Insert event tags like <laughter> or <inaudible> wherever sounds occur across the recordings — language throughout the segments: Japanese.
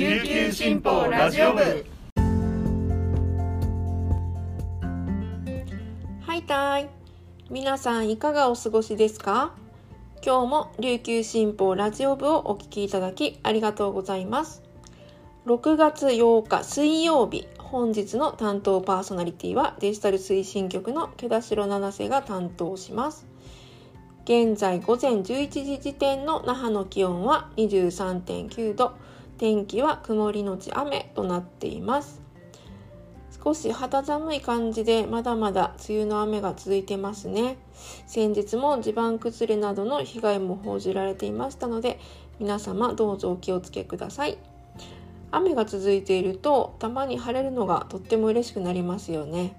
琉球新報ラジオ部。はいたい。皆さんいかがお過ごしですか？今日も琉球新報ラジオ部をお聞きいただきありがとうございます。6月8日水曜日本日の担当パーソナリティはデジタル推進局の毛田代七瀬が担当します。現在午前11時時点の那覇の気温は23.9度。天気は曇りのち雨となっています。少し肌寒い感じでまだまだ梅雨の雨が続いてますね。先日も地盤崩れなどの被害も報じられていましたので皆様どうぞお気をつけください。雨が続いているとたまに晴れるのがとっても嬉しくなりますよね。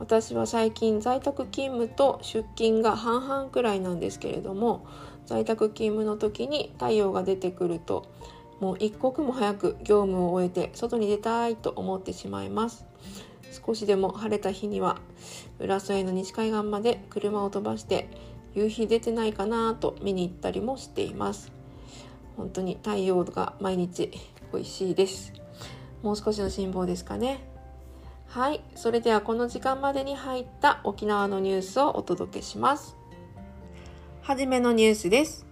私は最近在宅勤務と出勤が半々くらいなんですけれども在宅勤務の時に太陽が出てくるともう一刻も早く業務を終えて外に出たいと思ってしまいます少しでも晴れた日には浦添の西海岸まで車を飛ばして夕日出てないかなと見に行ったりもしています本当に太陽が毎日美味しいですもう少しの辛抱ですかねはい。それではこの時間までに入った沖縄のニュースをお届けします。はじめのニュースです。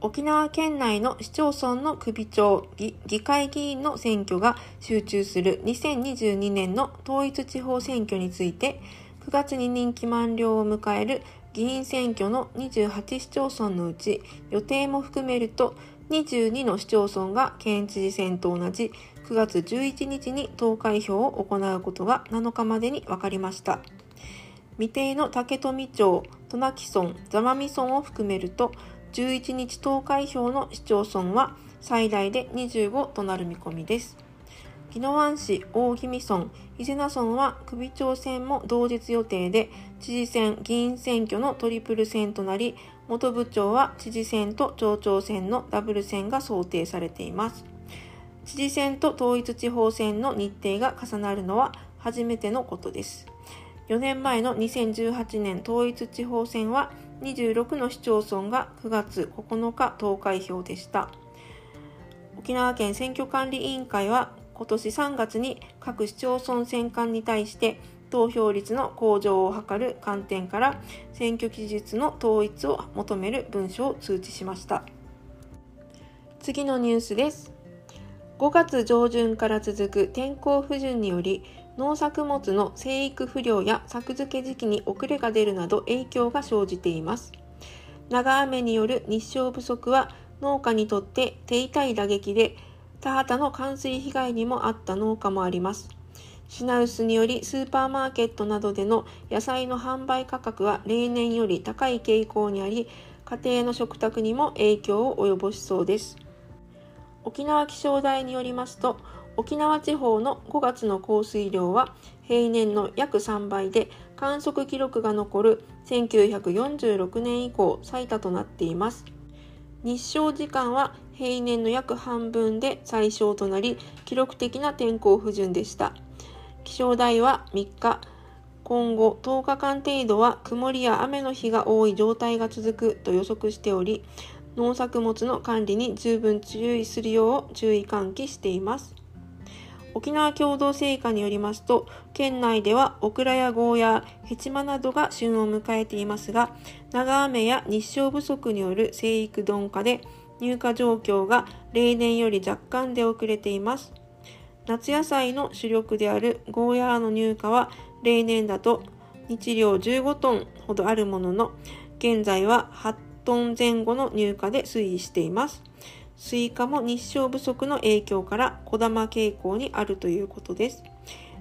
沖縄県内の市町村の首長議会議員の選挙が集中する2022年の統一地方選挙について9月に任期満了を迎える議員選挙の28市町村のうち予定も含めると22の市町村が県知事選と同じ9月11日に投開票を行うことが7日までに分かりました。未定の竹富町、渡名喜村、座間味村を含めると、11日投開票の市町村は最大で25となる見込みです。宜野湾市大宜味村、伊勢名村は首長選も同日予定で、知事選、議員選挙のトリプル選となり、元部長は知事選と町長選のダブル選が想定されています。知事選と統一地方選の日程が重なるのは初めてのことです。4年前の2018年統一地方選は26の市町村が9月9日投開票でした。沖縄県選挙管理委員会は今年3月に各市町村選管に対して投票率の向上を図る観点から選挙期日の統一を求める文書を通知しました。次のニュースです。5月上旬から続く天候不順により農作物の生育不良や作付け時期に遅れが出るなど影響が生じています。長雨による日照不足は農家にとって手痛い打撃で田畑の冠水被害にもあった農家もあります。品薄によりスーパーマーケットなどでの野菜の販売価格は例年より高い傾向にあり家庭の食卓にも影響を及ぼしそうです。沖縄気象台によりますと沖縄地方の5月の降水量は平年の約3倍で観測記録が残る1946年以降最多となっています日照時間は平年の約半分で最小となり記録的な天候不順でした気象台は3日今後10日間程度は曇りや雨の日が多い状態が続くと予測しており農作物の管理に十分注意するよう注意喚起しています。沖縄共同製菓によりますと、県内ではオクラやゴーヤー、ヘチマなどが旬を迎えていますが、長雨や日照不足による生育鈍化で入荷状況が例年より若干で遅れています。夏野菜の主力であるゴーヤーの入荷は例年だと日量15トンほどあるものの、現在は8トン前後の入荷で推移しています。スイカも日照不足の影響から小玉傾向にあるということです。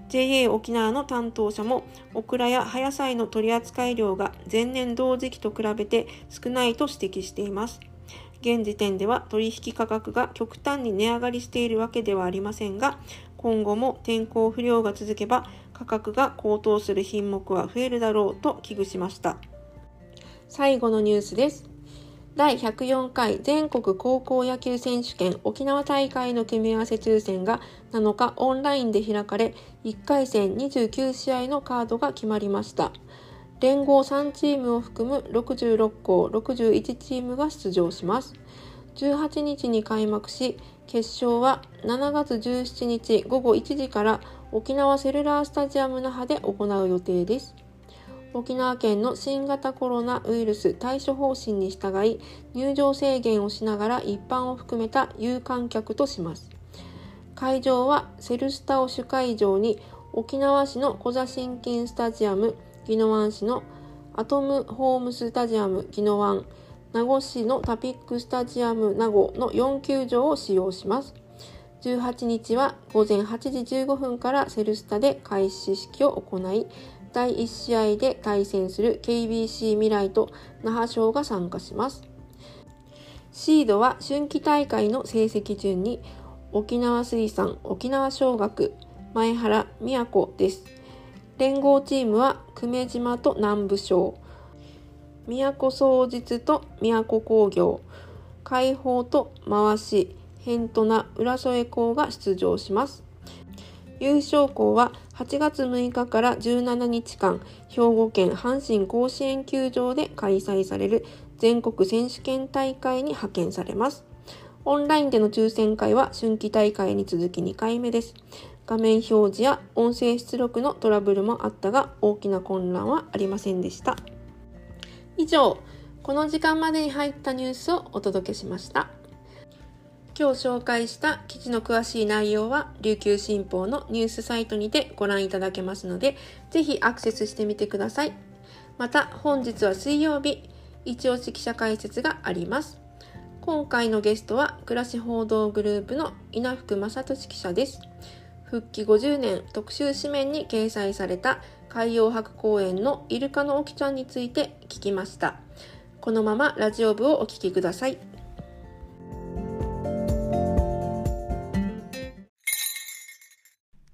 JA 沖縄の担当者も、オクラや葉野菜の取扱量が前年同時期と比べて少ないと指摘しています。現時点では取引価格が極端に値上がりしているわけではありませんが、今後も天候不良が続けば価格が高騰する品目は増えるだろうと危惧しました。最後のニュースです。第104回全国高校野球選手権沖縄大会の組み合わせ抽選が7日オンラインで開かれ、1回戦29試合のカードが決まりました。連合3チームを含む66校61チームが出場します。18日に開幕し決勝は7月17日午後1時から沖縄セルラースタジアム那覇で行う予定です沖縄県の新型コロナウイルス対処方針に従い入場制限をしながら一般を含めた有観客とします。会場はセルスタを主会場に沖縄市の小座新金スタジアム宜野湾市のアトムホームスタジアム宜野湾名護市のタピックスタジアム名護の4球場を使用します。18日は午前8時15分からセルスタで開始式を行い第1試合で対戦する KBC 未来と那覇賞が参加します。シードは春季大会の成績順に沖縄水産沖縄尚学前原宮古です。連合チームは久米島と南部省宮古総実と宮古工業海宝と回し辺とな浦添校が出場します。優勝校は8月6日から17日間兵庫県阪神甲子園球場で開催される全国選手権大会に派遣されます。オンラインでの抽選会は春季大会に続き2回目です。画面表示や音声出力のトラブルもあったが大きな混乱はありませんでした。以上この時間までに入ったニュースをお届けしました。今日紹介した記事の詳しい内容は琉球新報のニュースサイトにてご覧いただけますのでぜひアクセスしてみてくださいまた本日は水曜日一押し記者解説があります今回のゲストは暮らし報道グループの稲福正俊記者です復帰50年特集紙面に掲載された海洋博公園のイルカの起きちゃんについて聞きました。このままラジオ部をお聞きください。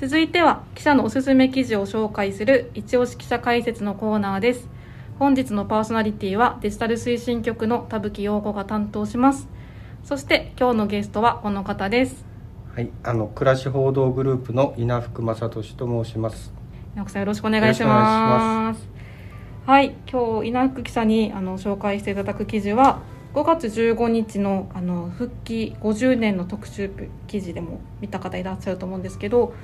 続いては記者のおすすめ記事を紹介する一押し記者解説のコーナーです。本日のパーソナリティはデジタル推進局の田吹陽子が担当します。そして今日のゲストはこの方です。はいあの暮らし報道グループの稲福正俊と申します。稲福さんよろしくお願いします。はい今日稲福記者にあの紹介していただく記事は5月15日のあの復帰50年の特集記事でも見た方いらっしゃると思うんですけど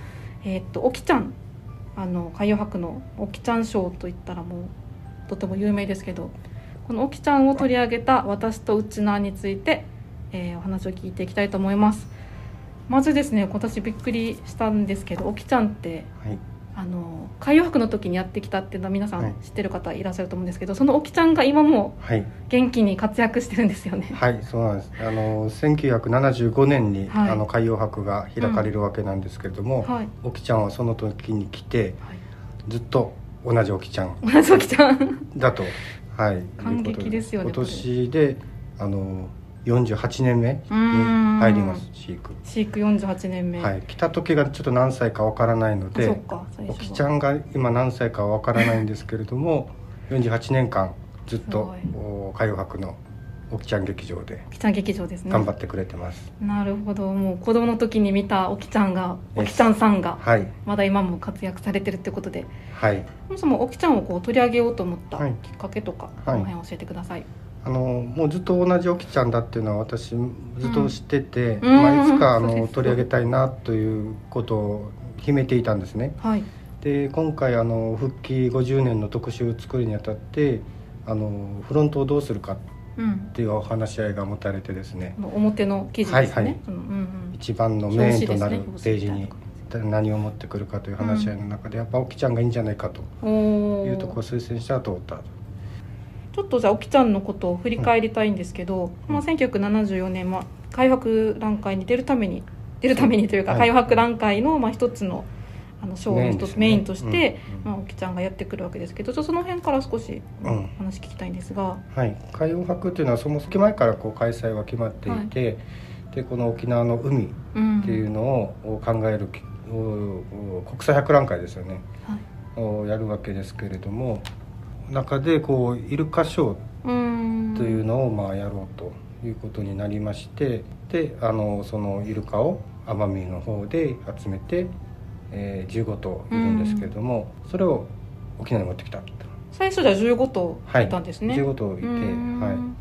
えー、っとおきちゃん。あの海洋博のおきちゃん賞といったらもうとても有名ですけどこのおきちゃんを取り上げた私とうちなについて、えー、お話を聞いていきたいと思います。まずですね今年びっくりしたんですけどおきちゃんって、はい。あの海洋博の時にやってきたっていうのは皆さん知ってる方いらっしゃると思うんですけど、はい、その沖ちゃんが今も元気に活躍してるんですよね。はい、そうなんです。あの1975年に、はい、あの海洋博が開かれるわけなんですけれども、うん。はい、沖ちゃんはその時に来て、ずっと同じ沖ちゃん。同じ沖ちゃん。だと、はい、感激ですよね。今年であの48年目に入ります飼育飼育48年目。はい。来た時がちょっと何歳かわからないのでおきちゃんが今何歳かわからないんですけれども48年間ずっと海洋博のおきちゃん劇場でおきちゃん劇場ですね。頑張ってくれてます。なるほど。もう子供の時に見たおきちゃんがおきちゃんさんが、はい、まだ今も活躍されてるってことで、はい、そもそもおきちゃんをこう取り上げようと思ったきっかけとか、はい、この辺教えてくださいあのもうずっと同じおきちゃんだっていうのは私ずっと知ってて、うん、まあ、いつかあの取り上げたいなということを決めていたんですね。はい、で今回あの復帰50年の特集を作るにあたってあのフロントをどうするかっていうお話し合いが持たれてですね、うん、表の記事ですね、はいはい。うんうん、一番のメインとなるページに何を持ってくるかという話し合いの中で、やっぱおきちゃんがいいんじゃないかというところを推薦したら通ったちょっとじゃあ沖ちゃんのことを振り返りたいんですけど、うん、まあ、1974年、まあ、海博覧会に出るために出るためにというか、はい、海博覧会のまあ一つのあのショーの一つメインとして、うん、まあ、沖ちゃんがやってくるわけですけどその辺から少し話聞きたいんですが、はい、海洋博っていうのはその月前からこう開催は決まっていて、はい。でこの沖縄の海っていうのを考える、国際博覧会ですよね、はい、をやるわけですけれども中でこうイルカショーというのをまあやろうということになりましてであのそのイルカを奄美の方で集めて、えー、15頭いるんですけれども、それを沖縄に持ってきた。最初じゃ15頭いたんですね、はい、15頭いては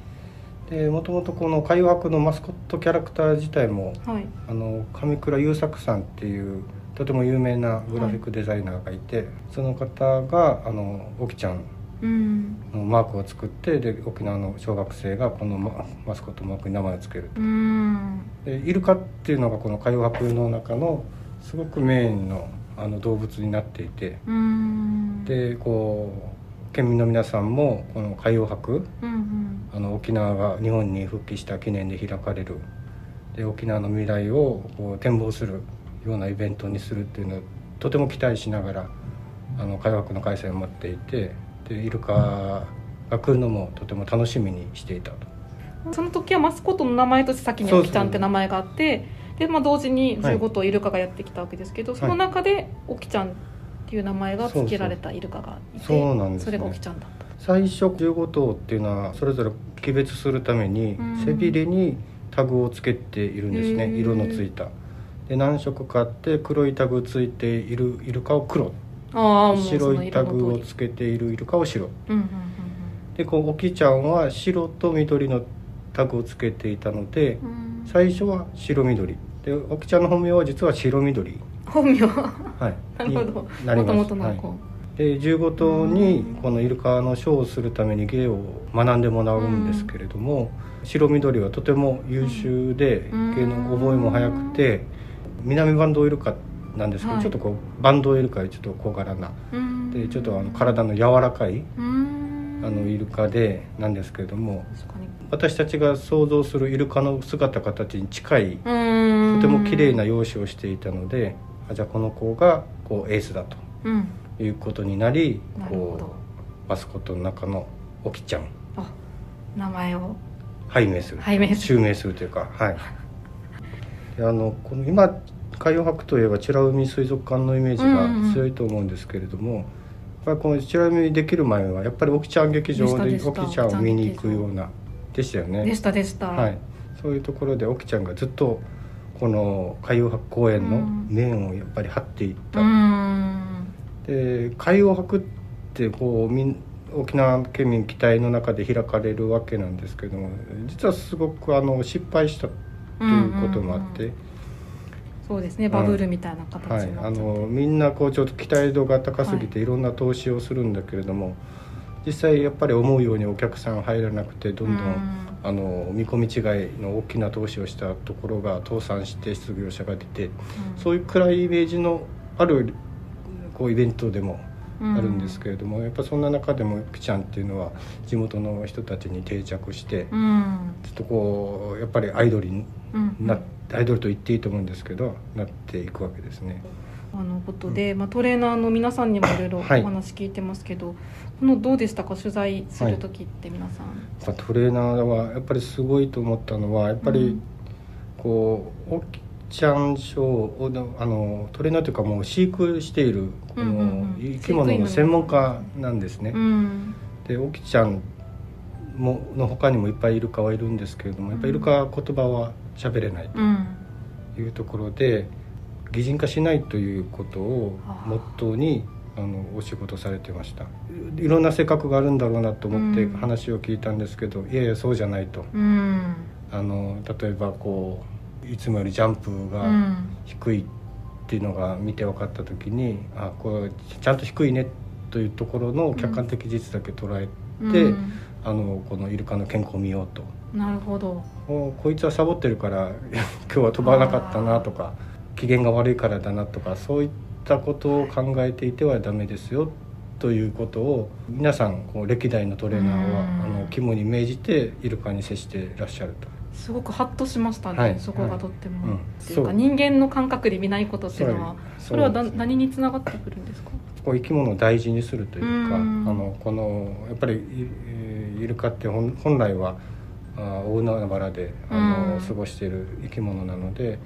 い。でもともとこの海洋博のマスコットキャラクター自体も、はい、あの上倉優作さんっていうとても有名なグラフィックデザイナーがいて、はい、その方があの沖ちゃんのマークを作ってで沖縄の小学生がこのママスコットマークに名前を付けると。でイルカっていうのがこの海洋博の中のすごくメインのあの動物になっていて。でこう県民の皆さんもこの海洋博、うんうん、あの沖縄が日本に復帰した記念で開かれる。で沖縄の未来をこう展望するようなイベントにするっていうのをとても期待しながらあの海洋博の開催を待っていてでイルカが来るのもとても楽しみにしていたと。その時はマスコットの名前として先に「おきちゃん」って名前があってで、まあ、同時に15頭イルカがやってきたわけですけど、はい、その中で「おきちゃん」っていう名前が付けられたイルカがいてそうなんです、ね、それがおきちゃんだった。最初15頭っていうのはそれぞれ区別するために背びれにタグをつけているんですね。色のついた。で何色かあって黒いタグついているイルカを黒白いタグをつけているイルカを白、うんうんうんうん、でこうおきちゃんは白と緑のタグをつけていたので、最初は白緑。でおきちゃんの本名は実は白緑。本名？はい。<laughs> なるほど。なります。はい、で15頭にこのイルカのショーをするために芸を学んでもらうんですけれども、白緑はとても優秀で芸の覚えも早くて南バンドイルカなんですけど、はい、ちょっとこうバンドイルカよりちょっと小柄な。でちょっとあの体の柔らかいあのイルカでなんですけれども私たちが想像するイルカの姿形に近いとても綺麗な容姿をしていたのであじゃあこの子がこうエースだということになり、うん、こうマスコットの中のオキちゃん。名前を？拝命する。襲名するというかはい。あのこの今海洋博といえば美ら海水族館のイメージが強いと思うんですけれども、うんうん、やっぱりこの美ら海できる前はやっぱりオキちゃん劇場でオキちゃんを見に行くようなでしたよね。でしたでした、はい、そういうところで沖ちゃんがずっとこの海洋博公園の面をやっぱり張っていった、うん、で海洋博ってこうみん沖縄県民期待の中で開かれるわけなんですけども実はすごくあの失敗したということもあって、うんうんうん、そうですねバブルみたいな形はい、あのみんなこうちょっと期待度が高すぎてい。ろんな投資をするんだけれども、はい実際やっぱり思うようにお客さん入らなくてどんどん、あの見込み違いの大きな投資をしたところが倒産して失業者が出て、そういう暗いイメージのあるこうイベントでもあるんですけれども、やっぱそんな中でもピちゃんっていうのは地元の人たちに定着して、うん、ちょっとこうやっぱりアイドルにな、うん、アイドルと言っていいと思うんですけどなっていくわけですね。あのことで、うん、まあ、トレーナーの皆さんにもいろいろお話聞いてますけど、はい、このどうでしたか？取材する時って皆さん、はい、トレーナーはやっぱりすごいと思ったのはやっぱりこう、うん、おきちゃんショーをあのトレーナーというかもう飼育しているこの生き物の専門家なんですね。うん、でおきちゃんもの他にもいっぱいイルカはいるんですけれどもやっぱりイルカは言葉は喋れないというところで。擬人化しないということをモットーにあのお仕事されてました。いろんな性格があるんだろうなと思って話を聞いたんですけど、うん、いやいやそうじゃないと、うん、あの例えばこういつもよりジャンプが低いっていうのが見て分かった時に、うん、あこれちゃんと低いねというところの客観的事実だけ捉えて、あのこのイルカの健康を見ようと。なるほど。こいつはサボってるから <laughs> 今日は飛ばなかったなとか。機嫌が悪いからだなとかそういったことを考えていてはダメですよということを皆さんこう歴代のトレーナーはあの肝に銘じてイルカに接していらっしゃると。すごくハッとしましたね、はい、そこがとっても、はい。うん、っていうか人間の感覚で見ないことっていうのはそれは何につながってくるんですか？こう生き物を大事にするというかあのこのやっぱりイルカって本来はあ大海原であの、過ごしている生き物なので。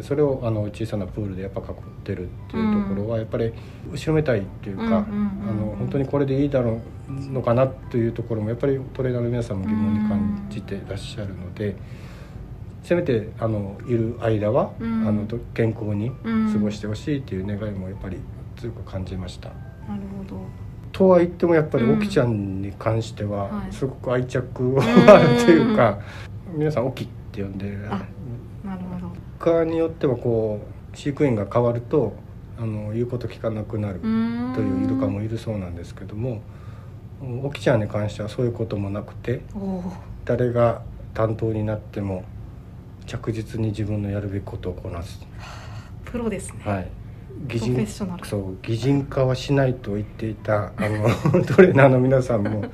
それをあの小さなプールでやっぱ囲ってるっていうところはやっぱり後ろめたいっていうか、あの本当にこれでいいだろうのかなというところもやっぱりトレーナーの皆さんも疑問に感じてらっしゃるので。せめてあのいる間は、あの健康に過ごしてほしいっていう願いもやっぱり強く感じました。なるほどとは言ってもやっぱり沖ちゃんに関してはすごく愛着があるというか、皆さん「沖」って呼んでなるほど。他によってはこう飼育員が変わるとあの言うこと聞かなくなるというイルカもいるそうなんですけども沖ちゃんに関してはそういうこともなくて誰が担当になっても着実に自分のやるべきことをこなす。プロですね。はい擬人そう擬人化はしないと言っていたあの <laughs> トレーナーの皆さんもや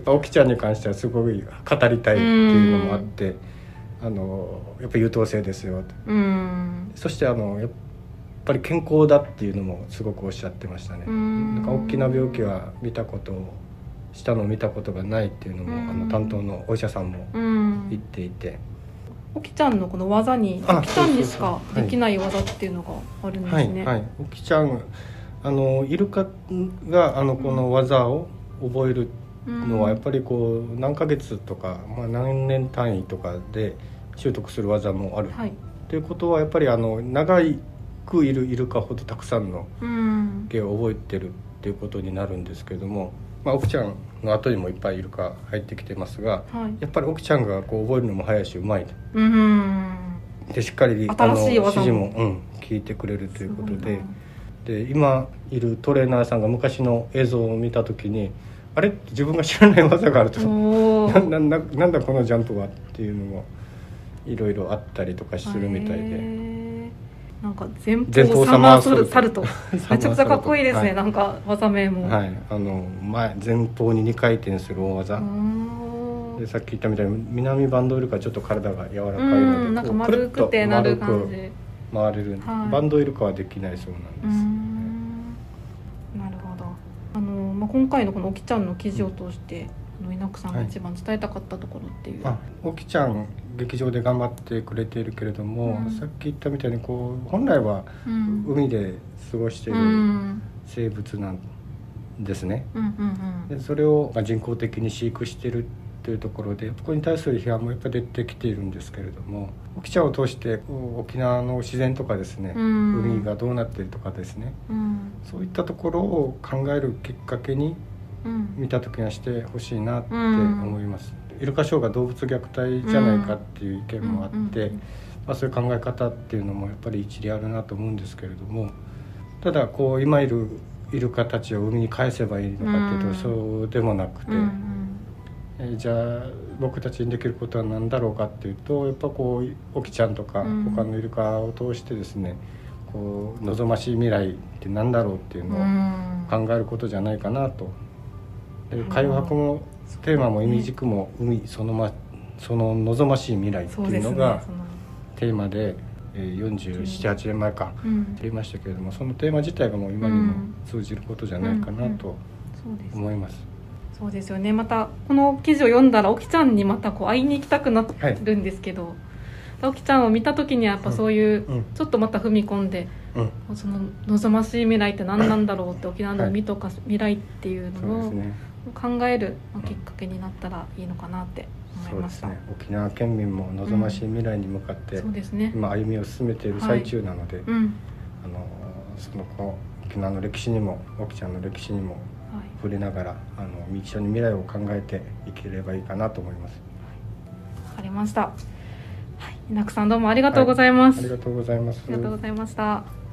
っぱ沖ちゃんに関してはすごい語りたいっていうのもあってあのやっぱ優等生ですよそしてあのやっぱり健康だっていうのもすごくおっしゃってましたね。なんか大きな病気は見たことしたのを見たことがないっていうのもあの担当のお医者さんも言っていて。沖ちゃんのこの技に沖ちゃんにしか？できない技っていうのがあるんですね。はい、はい、沖ちゃんあのイルカがあのこの技を覚えるのはやっぱりこう何ヶ月とか、まあ、何年単位とかで習得する技もある。はい、ということはやっぱりあの長くいるイルカほどたくさんの芸を覚えてるっていうことになるんですけども。まあ、奥ちゃんの後にもいっぱいいるか入ってきてますが、はい、やっぱり奥ちゃんがこう覚えるのも早いしうまいでしっかりあの指示も、うん、聞いてくれるということで。で今いるトレーナーさんが昔の映像を見た時にあれ？自分が知らない技があると。<laughs> なななんだこのジャンプはっていうのもいろいろあったりとかするみたいで。なんか前方サマーソルサルト。めちゃくちゃかっこいいですね、はい、なんか技名も。はい。あの前前方に2回転する大技。でさっき言ったみたいに南バンドイルカはちょっと体が柔らかいのでなんか丸くてなる感じ。回れる、はい、バンドイルカはできないそうなんですなるほど。あの、まあ、今回のこの「おきちゃん」の記事を通して、の稲久さんが一番伝えたかったところっていう、はい、あきちゃん劇場で頑張ってくれているけれども、うん、さっき言ったみたいにこう本来は海で過ごしている生物なんですね、でそれを人工的に飼育してるっていうところでここに対する批判もやっぱ出てきているんですけれども沖ちゃんを通して沖縄の自然とかですね、うん、海がどうなってるとかですね、うん、そういったところを考えるきっかけに見た時にはしてほしいなって思います。イルカショーが動物虐待じゃないかっていう意見もあって、まあ、そういう考え方っていうのもやっぱり一理あるなと思うんですけれどもただこう今いるイルカたちを海に返せばいいのかっていうと、そうでもなくて、えじゃあ僕たちにできることは何だろうかっていうとやっぱこうオキちゃんとか他のイルカを通してですね、こう望ましい未来って何だろうっていうのを考えることじゃないかなと。で海洋博のテーマも意味軸も海その,、ま、その望ましい未来っていうのがテーマで。478年前か、うん、言いましたけれどもそのテーマ自体がもう今にも通じることじゃないかなと思います。そうですよね。またこの記事を読んだら沖ちゃんにまたこう会いに行きたくなるんですけど、はい、沖ちゃんを見た時にはやっぱそういう、うん、ちょっとまた踏み込んで、うん、その望ましい未来って何なんだろうって沖縄の海とか未来っていうのを、考えるきっかけになったらいいのかなって思いました、ね、沖縄県民も望ましい未来に向かって、そうですね、今歩みを進めている最中なので、はい。うん、あのその子沖縄の歴史にも沖ちゃんの歴史にも触れながら、はい、あの一緒に未来を考えていければいいかなと思います。わかりました。はい、稲久さんどうもありがとうございます、はい、ありがとうございます。ありがとうございました。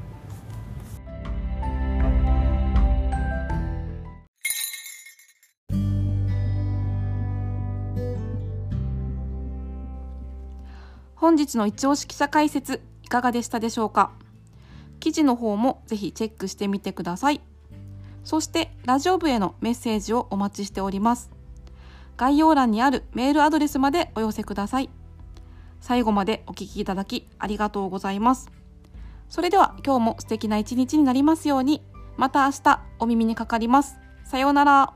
本日の一押し記者解説いかがでしたでしょうか？記事の方もぜひチェックしてみてください。そしてラジオ部へのメッセージをお待ちしております。概要欄にあるメールアドレスまでお寄せください。最後までお聴きいただきありがとうございます。それでは今日も素敵な一日になりますように。また明日お耳にかかります。さようなら。